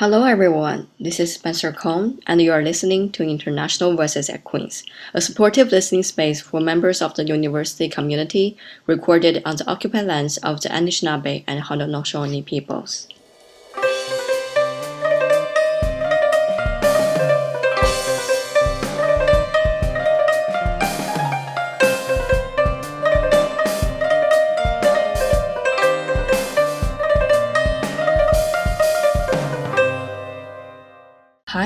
Hello, everyone. This is Spencer Cohn, and you are listening to International Voices at Queen's, a supportive listening space for members of the university community recorded on the occupied lands of the Anishinaabe and Haudenosaunee peoples.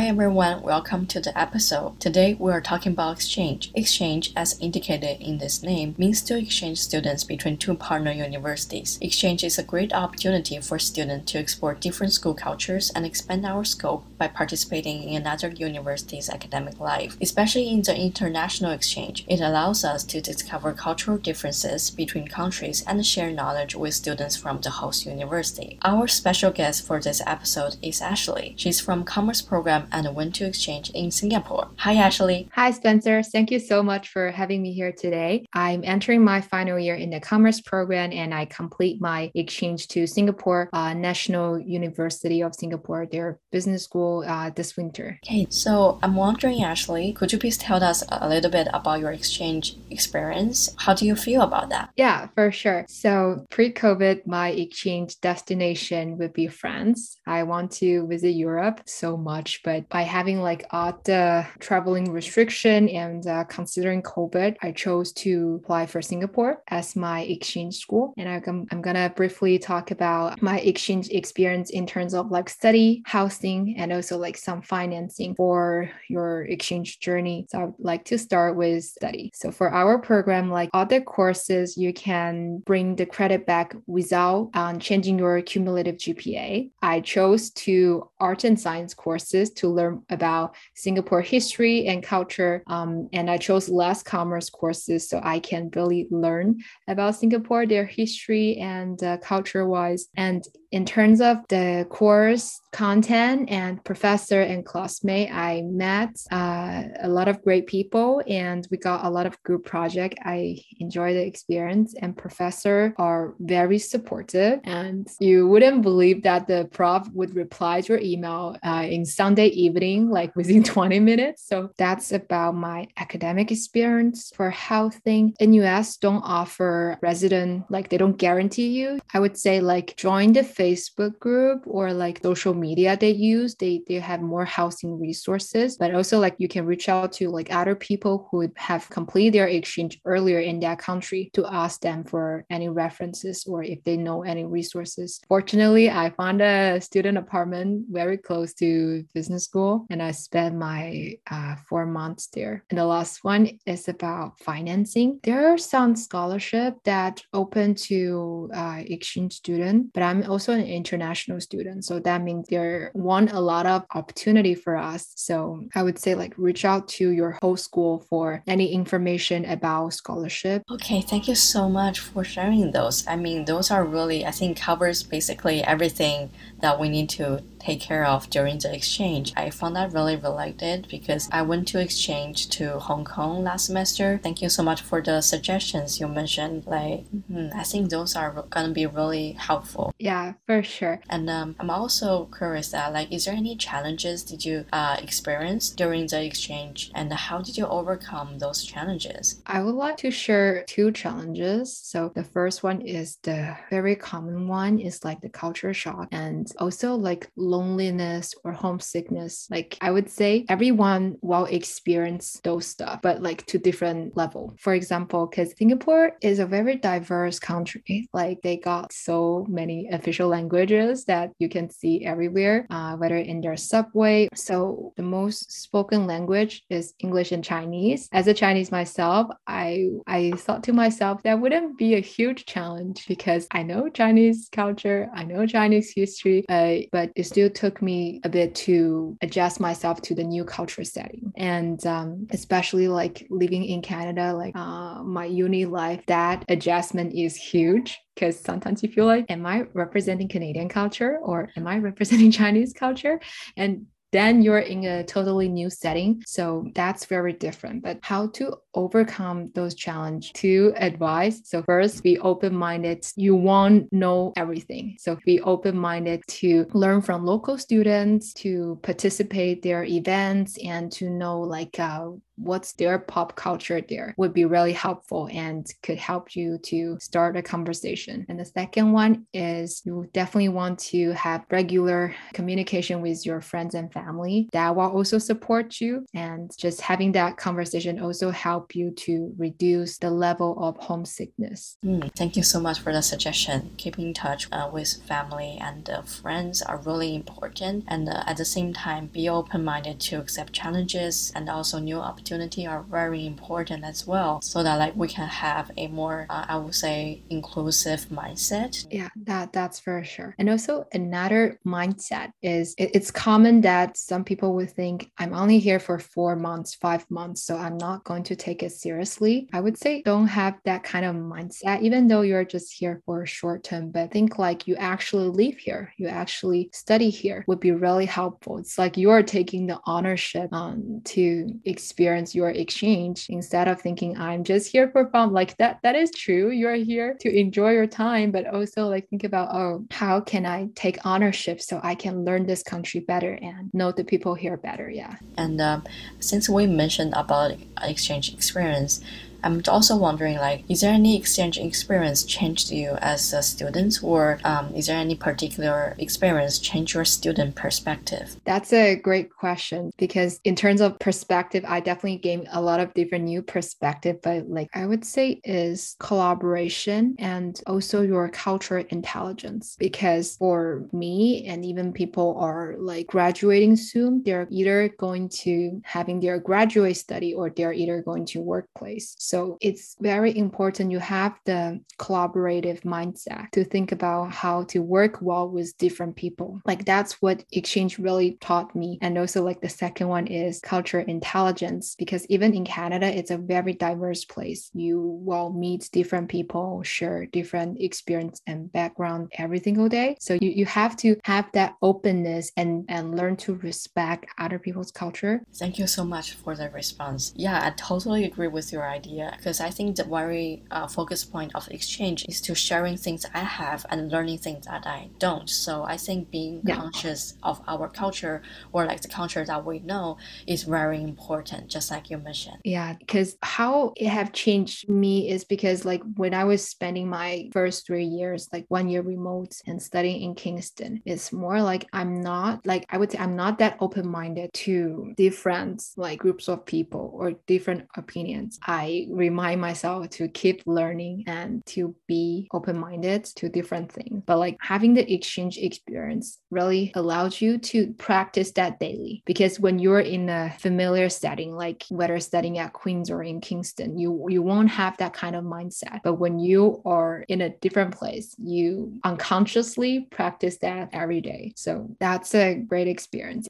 Hi everyone, welcome to the episode. Today we are talking about exchange. Exchange, as indicated in this name, means to exchange students between two partner universities. Exchange is a great opportunity for students to explore different school cultures and expand our scope by participating in another university's academic life. Especially in the international exchange, it allows us to discover cultural differences between countries and share knowledge with students from the host university. Our special guest for this episode is Ashley. She's from Commerce Program program and went to exchange in Singapore. Hi, Ashley. Hi, Spencer. Thank you so much for having me here today. I'm entering my final year in the commerce program and I complete my exchange to Singapore uh, National University of Singapore, their business school uh, this winter. Okay, so I'm wondering, Ashley, could you please tell us a little bit about your exchange experience? How do you feel about that? Yeah, for sure. So pre COVID, my exchange destination would be France. I want to visit Europe so much but by having like odd uh, traveling restriction and uh, considering COVID, I chose to apply for Singapore as my exchange school. And I'm, I'm gonna briefly talk about my exchange experience in terms of like study, housing, and also like some financing for your exchange journey. So I'd like to start with study. So for our program, like other courses, you can bring the credit back without um, changing your cumulative GPA. I chose two art and science courses to learn about Singapore history and culture. Um, and I chose less commerce courses so I can really learn about Singapore, their history and uh, culture wise. And in terms of the course content and professor and classmate, I met uh, a lot of great people and we got a lot of group project. I enjoyed the experience and professor are very supportive and you wouldn't believe that the prof would reply to your email uh, in Sunday evening, like within 20 minutes. So that's about my academic experience for housing. NUS don't offer resident, like they don't guarantee you. I would say like join the Facebook group or like social media they use. They they have more housing resources, but also like you can reach out to like other people who have completed their exchange earlier in that country to ask them for any references or if they know any resources. Fortunately, I found a student apartment very close to business school and I spent my uh, four months there. And the last one is about financing. There are some scholarship that open to uh, exchange student, but I'm also an international student. So that means there want a lot of opportunity for us. So I would say like reach out to your whole school for any information about scholarship. Okay, thank you so much for sharing those. I mean, those are really, I think covers basically everything that we need to take care of during the exchange. I found that really related because I went to exchange to Hong Kong last semester. Thank you so much for the suggestions you mentioned. Like, mm, I think those are gonna be really helpful. Yeah, for sure. And um, I'm also curious that like, is there any challenges did you uh, experience during the exchange, and how did you overcome those challenges? I would like to share two challenges. So the first one is the very common one is like the culture shock, and also like loneliness or homesickness. Like I would say everyone will experience those stuff, but like to different level. For example, because Singapore is a very diverse country. Like they got so many official languages that you can see everywhere, uh, whether in their subway. So the most spoken language is English and Chinese. As a Chinese myself, I I thought to myself that wouldn't be a huge challenge because I know Chinese culture, I know Chinese history, uh, but it still took me a bit to adjust myself to the new culture setting. And um, especially like living in Canada, like uh, my uni life, that adjustment is huge because sometimes you feel like, am I representing Canadian culture or am I representing Chinese culture? And then you're in a totally new setting. So that's very different. But how to overcome those challenges to advise. So first be open-minded. You won't know everything. So be open-minded to learn from local students, to participate their events and to know like uh, what's their pop culture there would be really helpful and could help you to start a conversation. And the second one is you definitely want to have regular communication with your friends and family that will also support you. And just having that conversation also help you to reduce the level of homesickness. Mm, thank you so much for the suggestion. Keeping in touch uh, with family and uh, friends are really important. And uh, at the same time, be open minded to accept challenges and also new opportunities opportunity are very important as well so that like we can have a more uh, i would say inclusive mindset. Yeah that that's for sure. And also another mindset is it, it's common that some people would think i'm only here for four months five months so i'm not going to take it seriously. I would say don't have that kind of mindset even though you're just here for a short term but think like you actually live here you actually study here would be really helpful. It's like you're taking the ownership um, to experience experience your exchange instead of thinking i'm just here for fun. Like that that is true. You're here to enjoy your time but also like think about oh how can i take ownership so i can learn this country better and know the people here better? Yeah. And um, since we mentioned about exchange experience I'm also wondering, like, is there any exchange experience changed you as a student, or um, is there any particular experience change your student perspective? That's a great question because in terms of perspective, I definitely gained a lot of different new perspective. But like I would say is collaboration and also your cultural intelligence. Because for me and even people are like graduating soon, they're either going to having their graduate study or they're either going to workplace. So so it's very important you have the collaborative mindset to think about how to work well with different people. Like that's what exchange really taught me. And also like the second one is culture intelligence because even in Canada, it's a very diverse place. You will meet different people, share different experience and background every single day. So you, you have to have that openness and, and learn to respect other people's culture. Thank you so much for the response. Yeah, I totally agree with your idea because I think the very uh, focus point of exchange is to sharing things I have and learning things that I don't. So I think being yeah. conscious of our culture or like the culture that we know is very important, just like you mentioned. Yeah, because how it have changed me is because like when I was spending my first three years, like one year remote and studying in Kingston, it's more like I'm not like I would say I'm not that open minded to different like groups of people or different opinions. I remind myself to keep learning and to be open minded to different things. But like having the exchange experience really allows you to practice that daily because when you're in a familiar setting, like whether studying at Queen's or in Kingston, you, you won't have that kind of mindset. But when you are in a different place, you unconsciously practice that every day. So that's a great experience.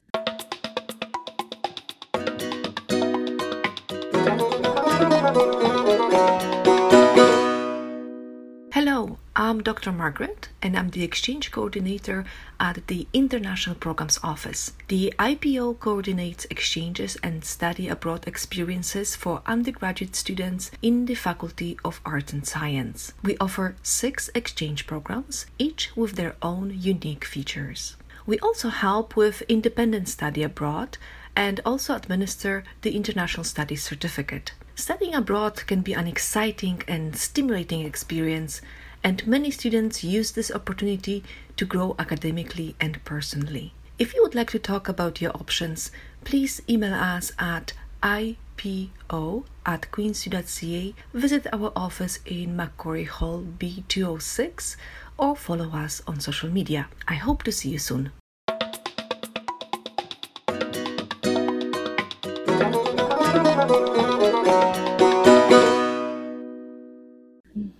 I'm Dr. Margaret, and I'm the exchange coordinator at the International Programs Office. The IPO coordinates exchanges and study abroad experiences for undergraduate students in the Faculty of Arts and Science. We offer six exchange programs, each with their own unique features. We also help with independent study abroad and also administer the International Studies Certificate. Studying abroad can be an exciting and stimulating experience, and many students use this opportunity to grow academically and personally. If you would like to talk about your options, please email us at ipo at queensu.ca, visit our office in Mac-Corry Hall B206, or follow us on social media. I hope to see you soon.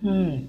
Hmm.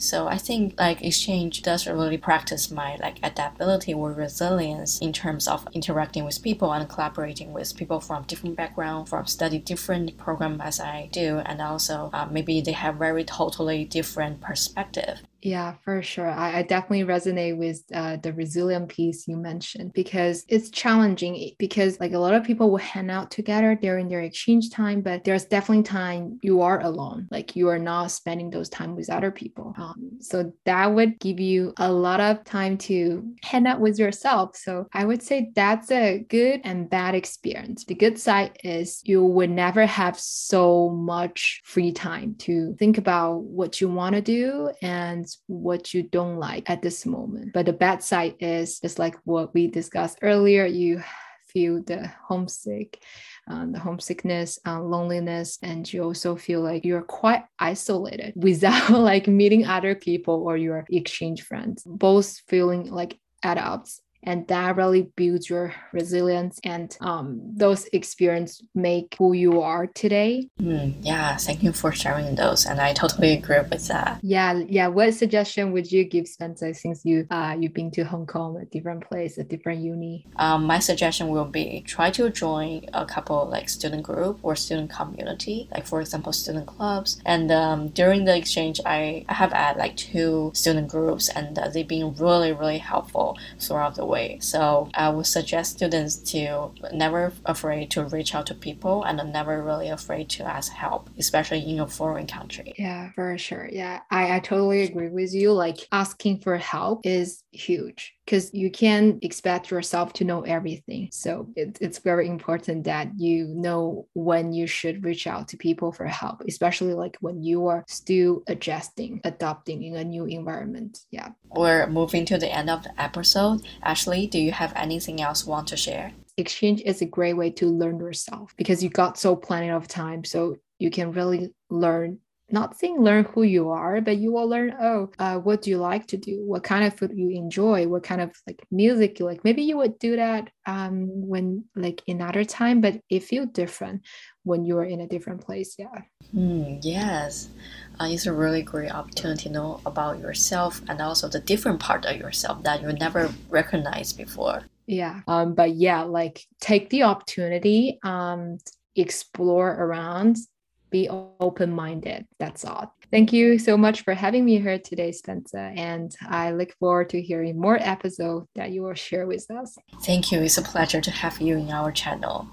So I think like exchange does really practice my like adaptability or resilience in terms of interacting with people and collaborating with people from different background, from study different program as I do, and also uh, maybe they have very totally different perspective. Yeah, for sure. I, I definitely resonate with uh, the resilient piece you mentioned because it's challenging because like a lot of people will hang out together during their exchange time, but there's definitely time you are alone. Like you are not spending those time with other people. Um, so that would give you a lot of time to hang out with yourself. So I would say that's a good and bad experience. The good side is you would never have so much free time to think about what you want to do and what you don't like at this moment. But the bad side is just like what we discussed earlier, you feel the homesick, um, the homesickness, uh, loneliness, and you also feel like you're quite isolated without like meeting other people or your exchange friends, both feeling like adults and that really builds your resilience and um, those experiences make who you are today. Mm, yeah thank you for sharing those and i totally agree with that. Yeah yeah. What suggestion would you give spencer since you uh, you've been to hong kong a different place a different uni? Um, my suggestion will be try to join a couple like student group or student community like for example student clubs. And um, during the exchange I, I have had like two student groups and uh, they've been really really helpful throughout the way. So I would suggest students to never afraid to reach out to people and never really afraid to ask help, especially in a foreign country. Yeah, for sure. Yeah, I, I totally agree with you. Like asking for help is huge because you can't expect yourself to know everything. So it, it's very important that you know when you should reach out to people for help, especially like when you are still adjusting, adopting in a new environment. Yeah. We're moving to the end of the episode. Ashley, do you have anything else you want to share? Exchange is a great way to learn yourself because you got so plenty of time. So you can really learn not saying learn who you are, but you will learn, oh, uh, what do you like to do? What kind of food you enjoy? What kind of like music you like? Maybe you would do that um, when like in other time, but it feels different when you are in a different place. Yeah. Mm, yes. Uh, it's a really great opportunity to know about yourself and also the different part of yourself that you never recognized before. Yeah. Um, but yeah, like take the opportunity, um, explore around be open minded. That's all. Thank you so much for having me here today, Spencer. And I look forward to hearing more episodes that you will share with us. Thank you. It's a pleasure to have you in our channel.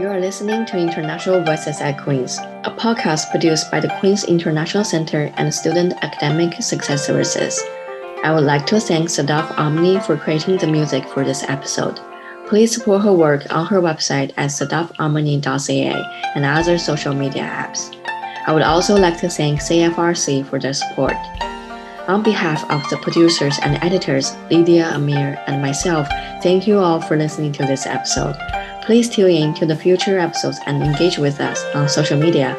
You are listening to International Voices at Queen's, a podcast produced by the Queen's International Center and Student Academic Success Services. I would like to thank Sadaf Amini for creating the music for this episode. Please support her work on her website at sadafamini.ca and other social media apps. I would also like to thank CFRC for their support. On behalf of the producers and editors, Lydia Amir and myself, thank you all for listening to this episode. Please tune in to the future episodes and engage with us on social media.